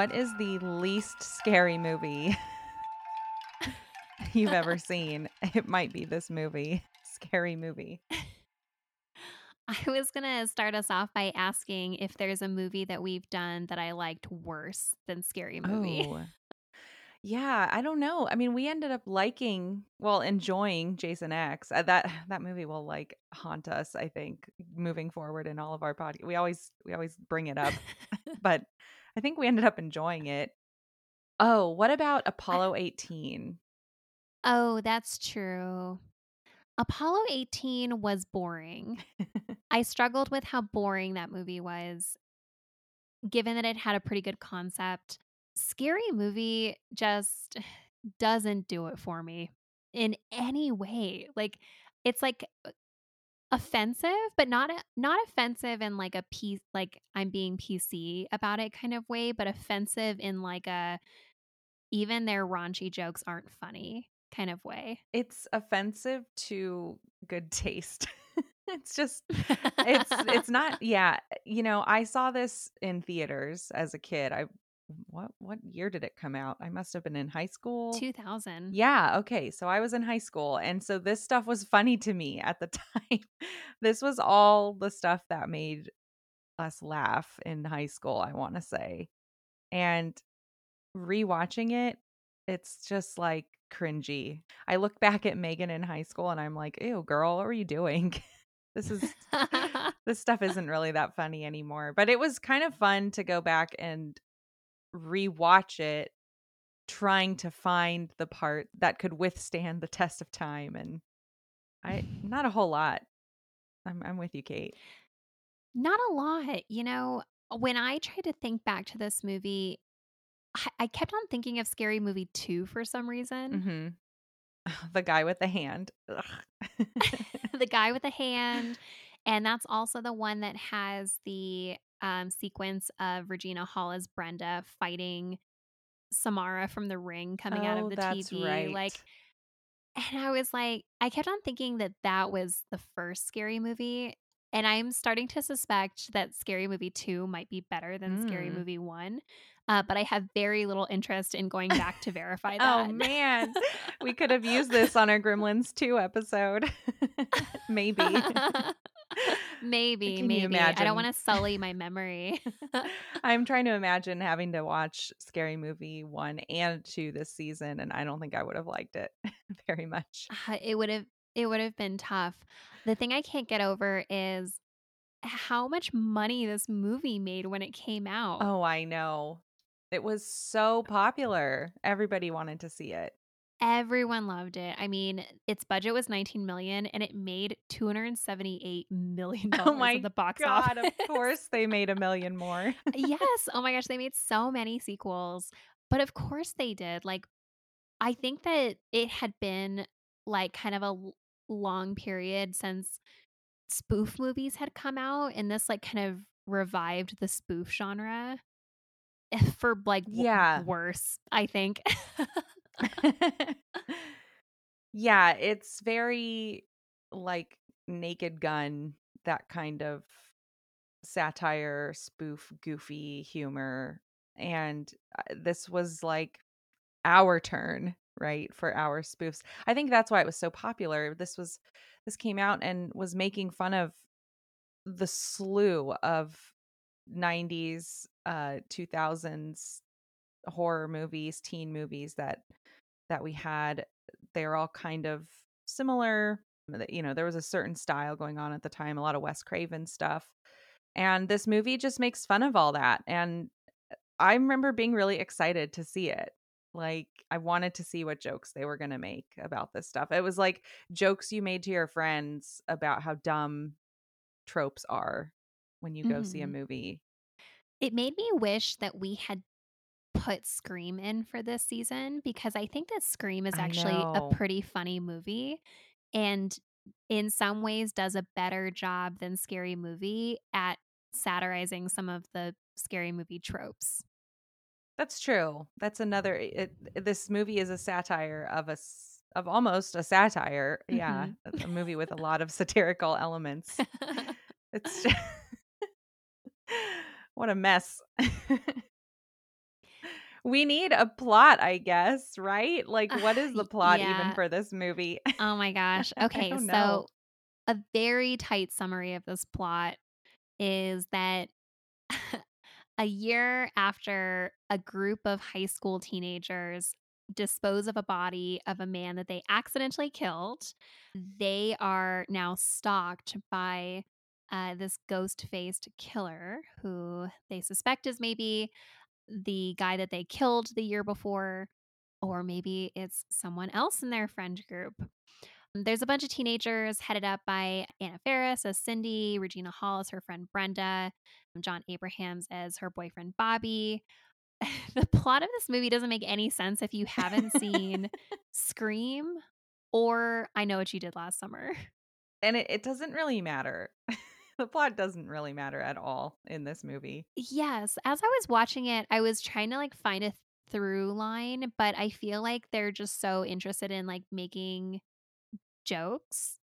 What is the least scary movie you've ever seen? It might be this movie. Scary movie. I was going to start us off by asking if there's a movie that we've done that I liked worse than Scary Movie. Oh. Yeah, I don't know. I mean, we ended up liking, well, enjoying Jason X. Uh, that that movie will like haunt us, I think, moving forward in all of our podcasts. We always we always bring it up, but I think we ended up enjoying it. Oh, what about Apollo 18? oh, that's true. Apollo 18 was boring. I struggled with how boring that movie was, given that it had a pretty good concept. Scary movie just doesn't do it for me in any way. Like it's like uh, offensive, but not not offensive in like a piece like I'm being PC about it kind of way, but offensive in like a even their raunchy jokes aren't funny kind of way. It's offensive to good taste. it's just it's it's not yeah, you know, I saw this in theaters as a kid. I what what year did it come out? I must have been in high school. 2000. Yeah, okay. So I was in high school and so this stuff was funny to me at the time. this was all the stuff that made us laugh in high school, I want to say. And rewatching it, it's just like cringy. I look back at Megan in high school and I'm like, "Ew, girl, what were you doing?" this is this stuff isn't really that funny anymore. But it was kind of fun to go back and rewatch it trying to find the part that could withstand the test of time and I not a whole lot. I'm I'm with you, Kate. Not a lot. You know, when I tried to think back to this movie, I, I kept on thinking of Scary Movie 2 for some reason. Mhm. The guy with the hand. The guy with the hand. And that's also the one that has the um, sequence of Regina Hall as Brenda fighting Samara from the ring coming out Oh, of the that's TV. right. Like, and I was like, I kept on thinking that that was the first scary movie. And I'm starting to suspect that Scary Movie 2 might be better than Scary Mm. Movie 1. Uh, but I have very little interest in going back to verify that. Oh man, we could have used this on our Gremlins 2 episode. Maybe. Maybe, Can maybe. I don't want to sully my memory. I'm trying to imagine having to watch Scary Movie 1 and 2 this season and I don't think I would have liked it very much. Uh, it would have it would have been tough. The thing I can't get over is how much money this movie made when it came out. Oh, I know. It was so popular. Everybody wanted to see it. Everyone loved it. I mean, its budget was 19 million and it made 278 million oh dollars Oh my at the box God, office. of course they made a million more. yes. Oh my gosh, they made so many sequels. But of course they did. Like I think that it had been like kind of a long period since spoof movies had come out and this like kind of revived the spoof genre eh, for like w- Yeah. worse, I think. Yeah, it's very like Naked Gun, that kind of satire, spoof, goofy humor. And uh, this was like our turn, right, for our spoofs. I think that's why it was so popular. This was this came out and was making fun of the slew of 90s uh 2000s horror movies, teen movies that that we had. They're all kind of similar. You know, there was a certain style going on at the time, a lot of Wes Craven stuff. And this movie just makes fun of all that. And I remember being really excited to see it. Like, I wanted to see what jokes they were going to make about this stuff. It was like jokes you made to your friends about how dumb tropes are when you go see a Mhm. movie. It made me wish that we had put Scream in for this season because I think that Scream is actually a pretty funny movie and in some ways does a better job than Scary Movie at satirizing some of the Scary Movie tropes. That's true. That's another it, this movie is a satire of a of almost a satire. Yeah, Mhm. a, a movie with a lot of satirical elements. It's what a mess. We need a plot, I guess, right? Like what is the plot even for this movie? Oh my gosh. Okay, so a very tight summary of this plot is that a year after a group of high school teenagers dispose of a body of a man that they accidentally killed, they are now stalked by uh, this ghost faced killer who they suspect is maybe the guy that they killed the year before, or maybe it's someone else in their friend group. There's a bunch of teenagers headed up by Anna Faris as Cindy, Regina Hall as her friend Brenda, Jon Abrahams as her boyfriend Bobby. the plot of this movie doesn't make any sense if you haven't seen Scream or I Know What You Did Last Summer. and it, it doesn't really matter. the plot doesn't really matter at all in this movie. Yes, as I was watching it, I was trying to like find a through line, but I feel like they're just so interested in like making jokes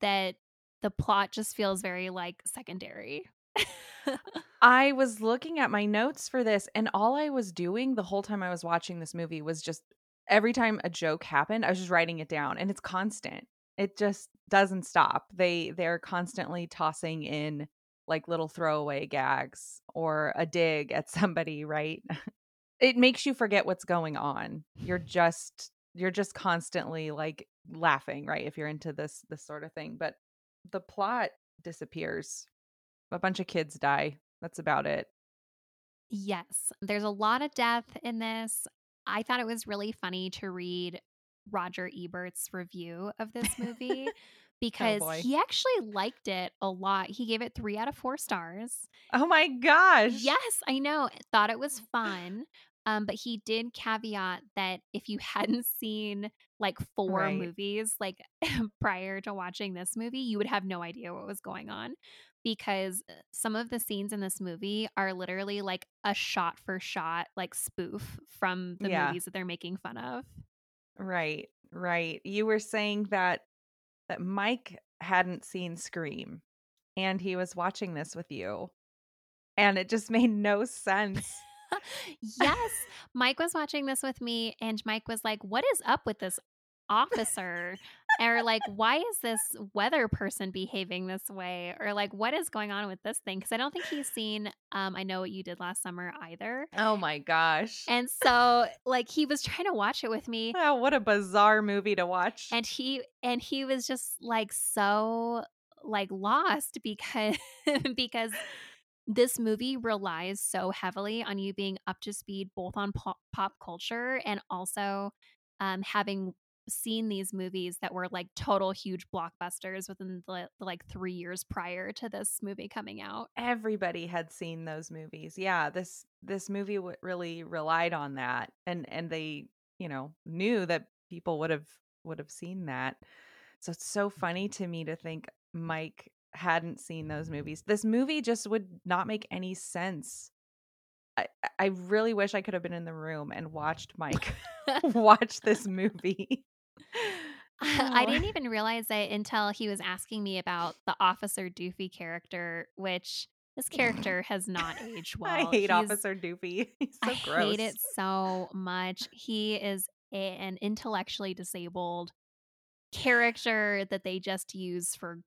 that the plot just feels very like secondary. I was looking at my notes for this, and all I was doing the whole time I was watching this movie was just every time a joke happened, I was just writing it down, and it's constant. It just doesn't stop. They they're constantly tossing in like little throwaway gags or a dig at somebody, right? It makes you forget what's going on. You're just you're just constantly like laughing, right? If you're into this this sort of thing, but the plot disappears. A bunch of kids die. That's about it. Yes, there's a lot of death in this. I thought it was really funny to read Roger Ebert's review of this movie Oh because boy. he actually liked it a lot. He gave it 3 out of 4 stars. Oh my gosh. Yes, I know. Thought it was fun. Um, but he did caveat that if you hadn't seen like 4 Right. movies, like, prior to watching this movie, you would have no idea what was going on because, uh, some of the scenes in this movie are literally like a shot for shot, like, spoof from the Yeah. movies that they're making fun of. Right. Right. You were saying that that Mike hadn't seen Scream and he was watching this with you and it just made no sense. Yes, Mike was watching this with me, and Mike was like, "What is up with this officer?" Or like, "Why is this weather person behaving this way?" Or like, "What is going on with this thing?" Because I don't think he's seen, um, I Know What You Did Last Summer either. Oh my gosh. And so, like, he was trying to watch it with me, Oh, what a bizarre movie to watch. and he and he was just like so like lost because because this movie relies so heavily on you being up to speed both on pop, pop culture and also um, having seen these movies that were like total huge blockbusters within the, the like three years prior to this movie coming out. Everybody had seen those movies. Yeah, this this movie w- really relied on that and and they, you know, knew that people would have would have seen that. So it's so funny mm-hmm. to me to think Mike hadn't seen those movies. This movie just would not make any sense. I I really wish I could have been in the room and watched Mike watch this movie. I Oh, didn't even realize it until he was asking me about the Officer Doofy character, which this character has not aged well. I hate He's Officer Doofy. He's I so hate it so much. He is a, an intellectually disabled character that they just use for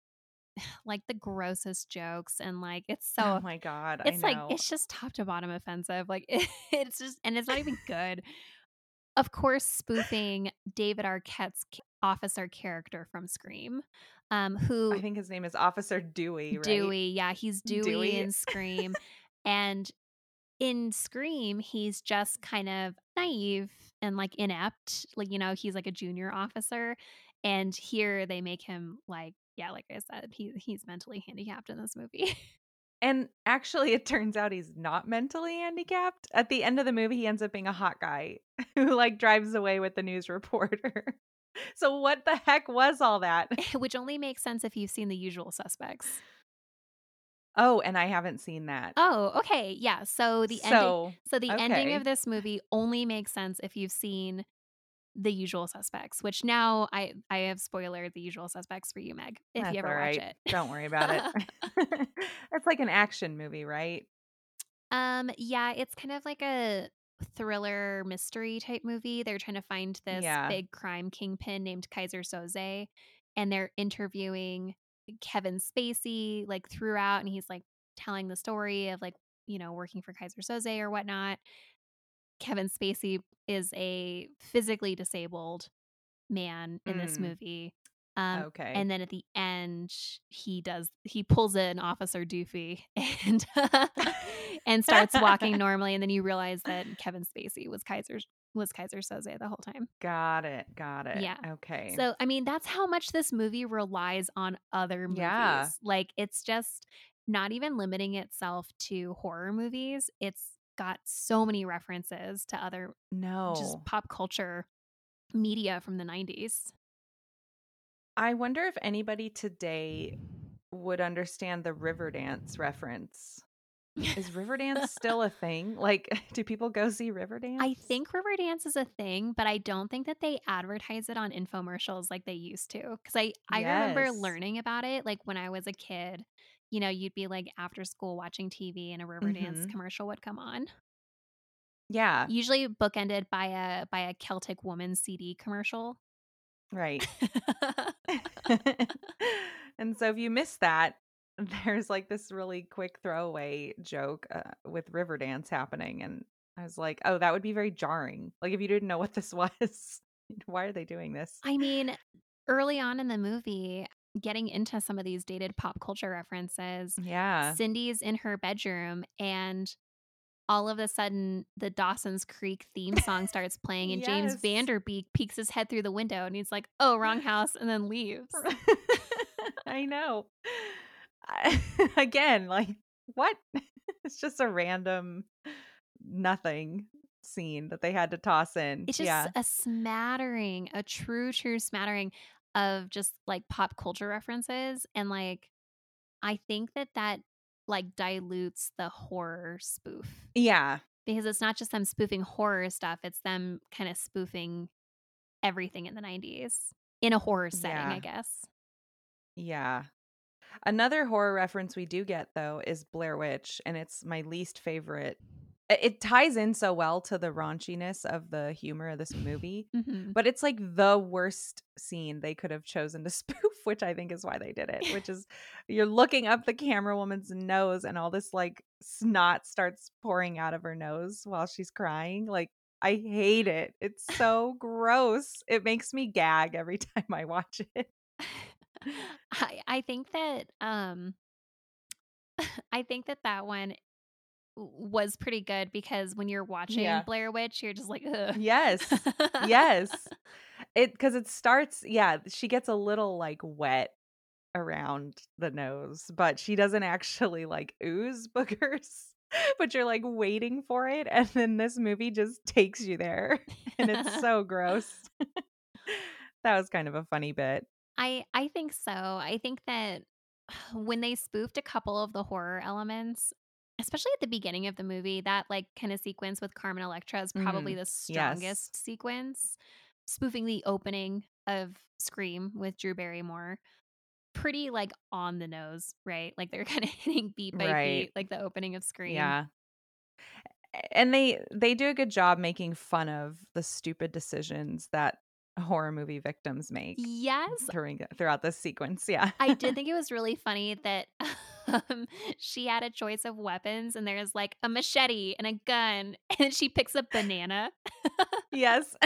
like the grossest jokes and like it's oh so Oh my god, I it's like it's just top to bottom offensive. Like it's just and it's not even good. Of course, spoofing David Arquette's officer character from Scream, um, who I think his name is Officer Dewey, right? Dewey, yeah, he's Dewey Dewey. in Scream, and in Scream, he's just kind of naive and like inept. Like, you know, he's like a junior officer. And here they make him like, yeah, like I said, he he's mentally handicapped in this movie. And actually, it turns out he's not mentally handicapped. At the end of the movie, he ends up being a hot guy who like drives away with the news reporter. so what the heck was all that? Which only makes sense if you've seen The Usual Suspects. Oh, and I haven't seen that. Oh, okay. Yeah. So the ending so, so the ending of this movie only makes sense if you've seen The Usual Suspects, which now I I have spoilered The Usual Suspects for you, Meg, if That's you ever all watch it. Don't worry about it. it's like an action movie, right? Um, yeah, it's kind of like a thriller mystery type movie. They're trying to find this Yeah. big crime kingpin named Keyser Söze, and they're interviewing Kevin Spacey like throughout, and he's like telling the story of like, you know, working for Keyser Söze or whatnot. Kevin Spacey is a physically disabled man in this Mm. movie. Um, Okay. and then at the end, he does he pulls an officer doofy and and starts walking normally, and then you realize that Kevin Spacey was Keyser was Keyser Söze the whole time. Got it. Got it. Yeah. Okay. So I mean, that's how much this movie relies on other movies. Yeah. Like it's just not even limiting itself to horror movies. It's got so many references to other no. just pop culture media from the 90s. I wonder if anybody today would understand the Riverdance reference. Is Riverdance still a thing? Like, do people go see Riverdance? I think Riverdance is a thing, but I don't think that they advertise it on infomercials like they used to. Because I, I remember learning about it like when I was a kid. You know, you'd be like after school watching TV and a Riverdance Mhm. commercial would come on. Yeah. Usually bookended by a by a Celtic woman CD commercial. Right. and so if you miss that, there's like this really quick throwaway joke uh, with Riverdance happening. And I was like, oh, that would be very jarring. Like, if you didn't know what this was, why are they doing this? I mean, early on in the movie, getting into some of these dated pop culture references, Yeah. Cindy's in her bedroom and all of a sudden the Dawson's Creek theme song starts playing and James Yes. Van Der Beek peeks his head through the window and he's like, "Oh, wrong house," and then leaves. I know. I, again, like, what? it's just a random nothing scene that they had to toss in. It's just yeah. a smattering, a true true smattering of just like pop culture references and like I think that that like dilutes the horror spoof. Yeah. because it's not just them spoofing horror stuff, it's them kind of spoofing everything in the 90s in a horror setting, Yeah. I guess. Yeah. Another horror reference we do get though is Blair Witch, and it's my least favorite. It ties in so well to the raunchiness of the humor of this movie, Mhm. but it's like the worst scene they could have chosen to spoof, which I think is why they did it. Which is you're looking up the camera woman's nose, and all this like snot starts pouring out of her nose while she's crying. Like I hate it. It's so gross. It makes me gag every time I watch it. I I think that um I think that that one was pretty good because when you're watching Yeah. Blair Witch, you're just like, Ugh. Yes. Yes. It because it starts, yeah, she gets a little like wet around the nose, but she doesn't actually like ooze boogers. But you're like waiting for it, and then this movie just takes you there, and it's so gross. that was kind of a funny bit. I I think so. I think that when they spoofed a couple of the horror elements, especially at the beginning of the movie, that like kind of sequence with Carmen Electra is probably Mhm. the strongest sequence. Spoofing the opening of Scream with Drew Barrymore. Pretty like on the nose, right? Like they're kind of hitting beat by Right. beat, like the opening of Scream. Yeah. And they they do a good job making fun of the stupid decisions that horror movie victims make Yes, during throughout this sequence. Yeah. I did think it was really funny that um, she had a choice of weapons, and there's like a machete and a gun, and she picks a banana. yes.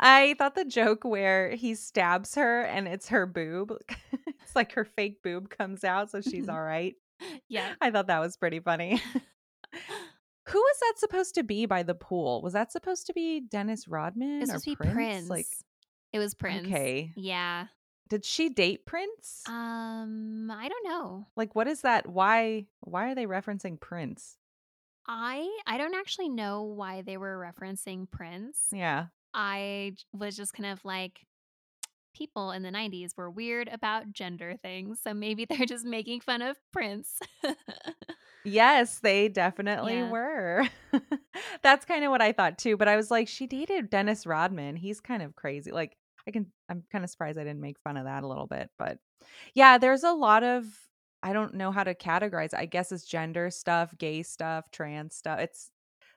I thought the joke where he stabs her and it's her boob. it's like her fake boob comes out, so she's all right. yeah. I thought that was pretty funny. Who was that supposed to be by the pool? Was that supposed to be Dennis Rodman It was supposed to be Prince? Prince. Like, it was Prince. okay, Yeah. Did she date Prince? Um, I don't know. Like, what is that? Why why are they referencing Prince? I I don't actually know why they were referencing Prince. Yeah. I was just kind of like people in the 90s were weird about gender things, so maybe they're just making fun of Prince. Yes, they definitely yeah. were. That's kinda what I thought too, but I was like, she dated Dennis Rodman. He's kind of crazy. Like, I can I'm kinda surprised I didn't make fun of that a little bit, but yeah, there's a lot of I don't know how to categorize. I guess it's gender stuff, gay stuff, trans stuff. It's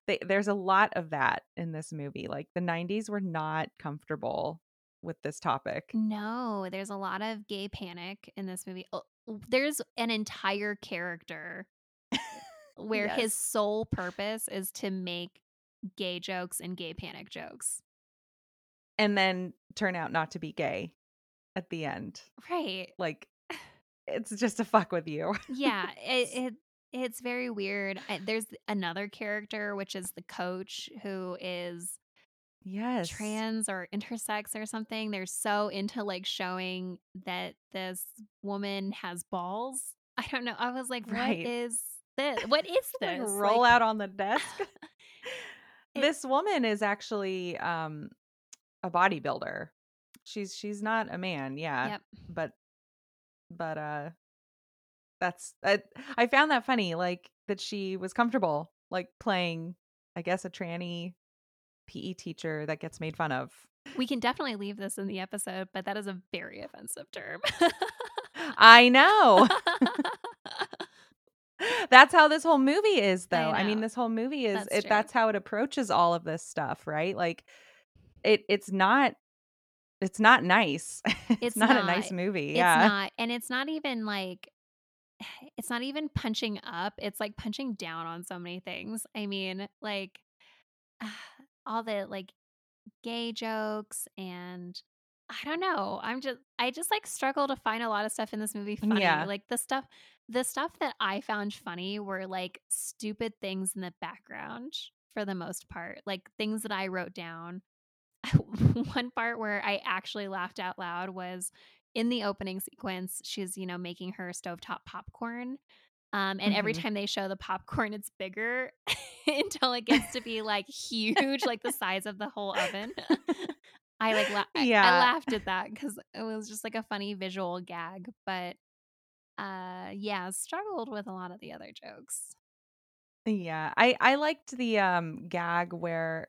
they, there's a lot of that in this movie. Like the 90s were not comfortable with this topic. No, there's a lot of gay panic in this movie. Oh, There's an entire character where his sole purpose is to make gay jokes and gay panic jokes. And then turn out not to be gay at the end. Right. Like it's just to fuck with you. Yeah, it, it it's very weird. I, there's another character which is the coach who is Yes. trans or intersex or something. They're so into like showing that this woman has balls. I don't know. I was like, what Right. is this? What is Like this? roll Like, out on the desk. It- this woman is actually um a bodybuilder. She's she's not a man, yeah. Yep. But but uh that's I, I found that funny like that she was comfortable like playing I guess a tranny PE teacher that gets made fun of. We can definitely leave this in the episode, but that is a very offensive term. I know. That's how this whole movie is though. I, mean this whole movie is That's it, that's how it approaches all of this stuff, right? Like it it's not it's not nice. it's, It's not, a nice movie. It's yeah. not, and it's not even like it's not even punching up. It's like punching down on so many things. I mean, like all the like gay jokes and I don't know. I'm just I just like struggle to find a lot of stuff in this movie mm, funny. Yeah. Like the stuff the stuff that I found funny were like stupid things in the background for the most part. Like things that I wrote down. One part where I actually laughed out loud was in the opening sequence, she's, you know, making her stovetop popcorn. Um, and every Mhm. time they show the popcorn, it's bigger until it gets to be like huge, like the size of the whole oven. I like la- I- I laughed at that because it was just like a funny visual gag. But uh, yeah, struggled with a lot of the other jokes. Yeah. I I liked the um gag where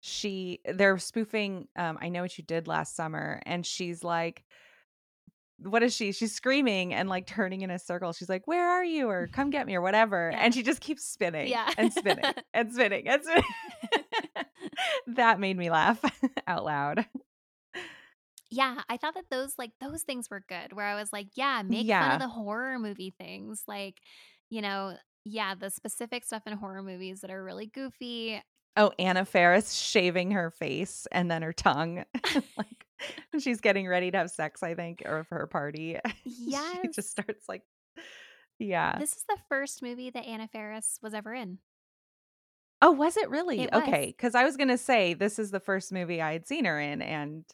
she they're spoofing um I know what you did last summer and she's like what is she? She's screaming and like turning in a circle. She's like, "Where are you?" or "Come get me" or whatever. Yeah. And she just keeps spinning Yeah. and spinning and spinning and spinning. that made me laugh out loud. Yeah, I thought that those like those things were good where I was like, yeah, make fun of the horror movie things. Like, you know, yeah, the specific stuff in horror movies that are really goofy. Oh, Anna Faris shaving her face and then her tongue. like she's getting ready to have sex, I think, or for her party. Yeah. She just starts like Yeah. This is the first movie that Anna Faris was ever in. Oh, was it really? It was. Okay, because I was gonna say this is the first movie I had seen her in, and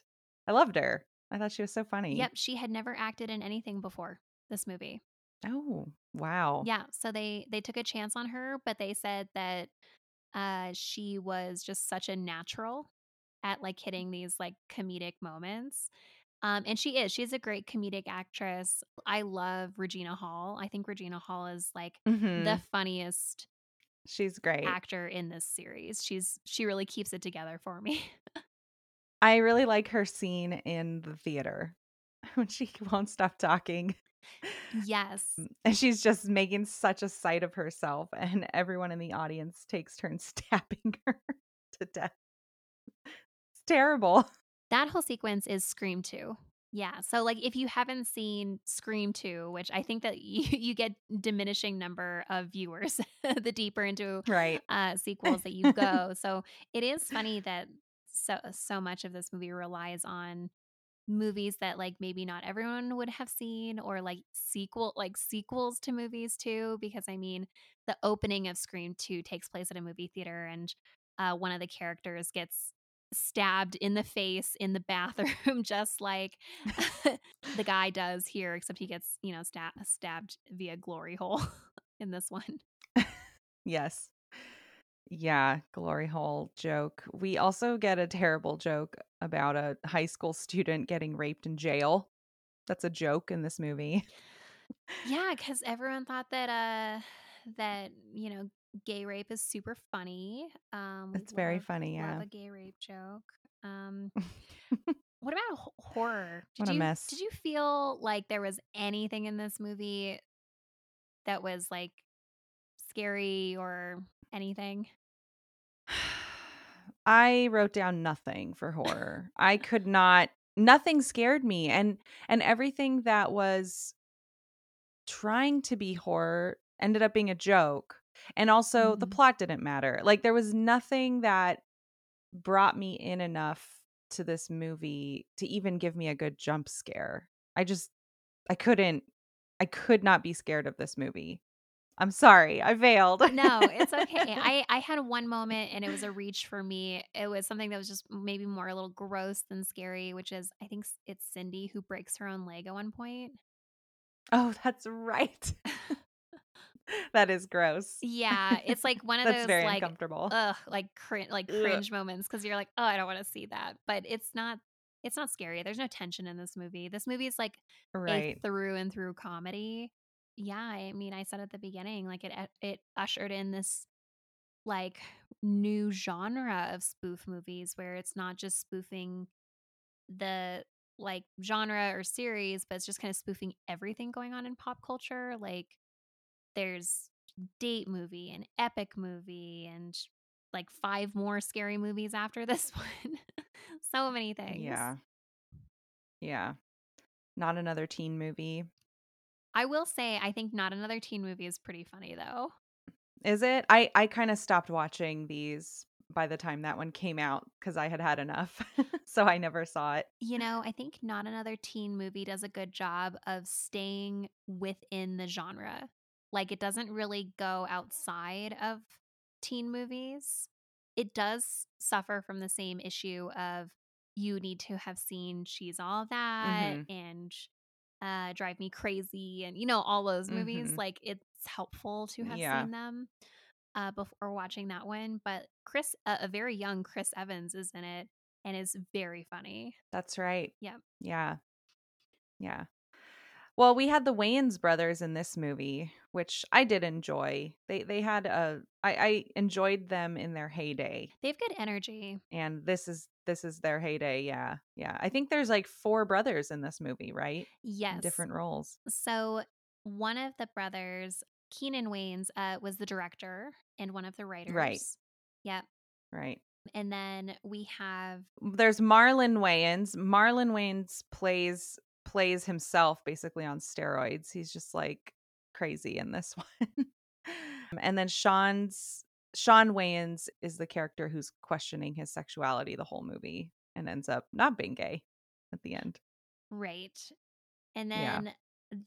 I loved her. I thought she was so funny. Yep, she had never acted in anything before this movie. Oh, wow. Yeah, so they they took a chance on her, but they said that uh she was just such a natural at like hitting these like comedic moments. Um and she is. She's a great comedic actress. I love Regina Hall. I think Regina Hall is like Mhm. the funniest She's great. actor in this series. She's she really keeps it together for me. I really like her scene in the theater when she won't stop talking yes. and she's just making such a sight of herself, and everyone in the audience takes turns stabbing her to death. It's terrible. That whole sequence is Scream 2. Yeah. So like if you haven't seen Scream 2, which I think that you, you get diminishing number of viewers the deeper into Right. uh sequels that you go. so it is funny that so so much of this movie relies on movies that like maybe not everyone would have seen or like sequel like sequels to movies too because I mean the opening of Scream 2 takes place at a movie theater and uh one of the characters gets stabbed in the face in the bathroom, just like the guy does here, except he gets, you know, sta- stabbed via glory hole in this one. Yes. Yeah, glory hole joke. We also get a terrible joke about a high school student getting raped in jail. That's a joke in this movie. Yeah, because everyone thought that uh that you know gay rape is super funny. Um, It's very love funny, yeah. a gay rape joke. Um, what about ho- horror? Did What a you mess. did you feel like there was anything in this movie that was like scary or anything? I wrote down nothing for horror. I could not nothing scared me and and everything that was trying to be horror ended up being a joke. And also the Mhm. plot didn't matter. Like there was nothing that brought me in enough to this movie to even give me a good jump scare. I just I couldn't I could not be scared of this movie. I'm sorry. I failed. No, it's okay. I I had one moment and it was a reach for me. It was something that was just maybe more a little gross than scary, which is I think it's Cindy who breaks her own leg at one point. Oh, that's right. that is gross. Yeah, it's like one of those very like uncomfortable. ugh, like crin- like Ugh. cringe moments because you're like, oh, I don't want to see that. But it's not it's not scary. There's no tension in this movie. This movie is like a through and through comedy. Yeah, I mean, I said at the beginning, like it it ushered in this like new genre of spoof movies where it's not just spoofing the like genre or series, but it's just kind of spoofing everything going on in pop culture. Like there's date movie and epic movie and like five more scary movies after this one. so many things. Yeah. Yeah. Not another teen movie. I will say I think not another teen movie is pretty funny though. Is it? I I kind of stopped watching these by the time that one came out cuz I had had enough. so I never saw it. You know, I think not another teen movie does a good job of staying within the genre. Like it doesn't really go outside of teen movies. It does suffer from the same issue of you need to have seen She's All That Mhm. and uh Drive Me Crazy and you know all those movies. Mhm. Like it's helpful to have Yeah. seen them uh before watching that one, but Chris uh, a very young Chris Evans is in it and is very funny. That's right. Yep. Yeah. Yeah. Well, we had the Wayans brothers in this movie, which I did enjoy. They they had a I I enjoyed them in their heyday. They have good energy. And this is this is their heyday. Yeah. Yeah. I think there's like four brothers in this movie, right? In Yes. different roles. So one of the brothers, Keenen Wayans, uh, was the director and one of the writers. Right. Yep. Right. And then we have There's Marlon Wayans. Marlon Wayans plays plays himself basically on steroids. He's just like crazy in this one. and then Sean's Sean Wayans is the character who's questioning his sexuality the whole movie and ends up not being gay at the end. right. And Yeah. then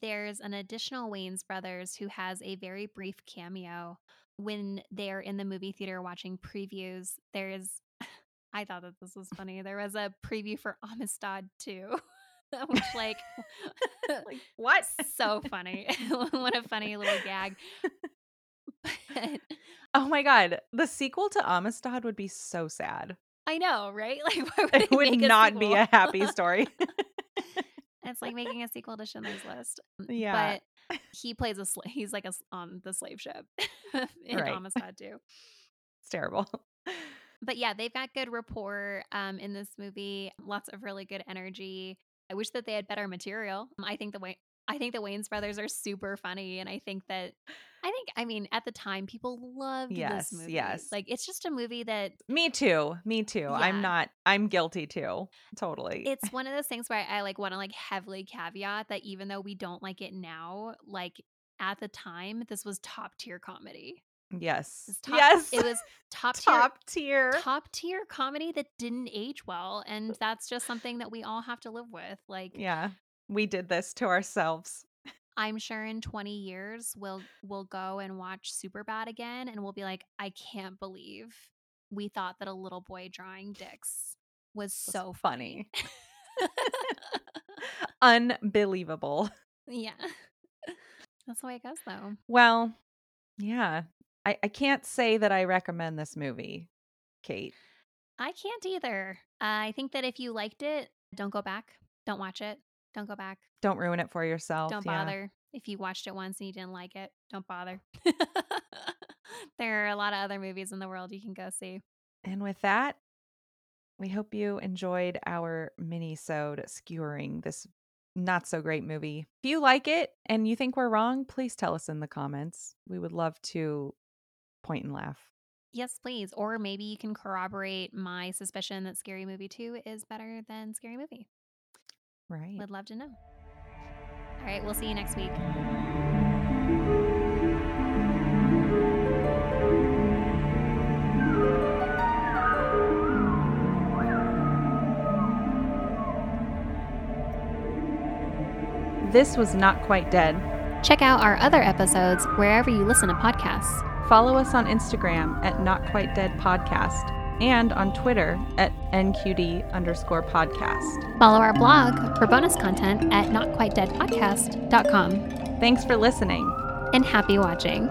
there's an additional Wayans brothers who has a very brief cameo when they're in the movie theater watching previews. There's I thought that this was funny. There was a preview for Amistad too. which like like what? so funny. what a funny little gag. But Oh my god, the sequel to Amistad would be so sad. I know, right? Like, why would It would make a not be a happy story. it's like making a sequel to Schindler's List. yeah. But he plays a sla- he's like a on the slave ship in Right. Amistad too. It's terrible. But yeah, they've got good rapport um, in this movie. Lots of really good energy. I wish that they had better material. Um, I think the way I think the Wayans brothers are super funny, and I think that I think I mean at the time people loved Yes, this movie. yes. like it's just a movie that Me too. Me too. I'm not I'm guilty too. Totally. it's one of those things where I like want to like heavily caveat that even though we don't like it now, like at the time this was top tier comedy. yes. It's top, yes. it was top tier top tier. top tier comedy that didn't age well and that's just something that we all have to live with like Yeah. We did this to ourselves. i'm sure in 20 years we'll we'll go and watch super bad again and we'll be like i can't believe we thought that a little boy drawing dicks was so funny. funny. Unbelievable. yeah. That's the way it goes, though. Well, yeah. I, I can't say that I recommend this movie, Kate. I can't either. I think that if you liked it, don't go back. Don't watch it. Don't go back. Don't ruin it for yourself. Don't yeah. bother. If you watched it once and you didn't like it, don't bother. there are a lot of other movies in the world you can go see. And with that, we hope you enjoyed our mini-sode skewering this not so great movie. If you like it and you think we're wrong, please tell us in the comments. We would love to point and laugh. Yes, please. Or maybe you can corroborate my suspicion that Scary Movie 2 is better than Scary Movie. Right. Would love to know. All right, we'll see you next week. This was Not Quite Dead. Check out our other episodes wherever you listen to podcasts. Follow us on Instagram at Not Quite Dead Podcast and on Twitter at NQD underscore podcast. Follow our blog for bonus content at notquitedeadpodcast.com. Thanks for listening. And happy watching.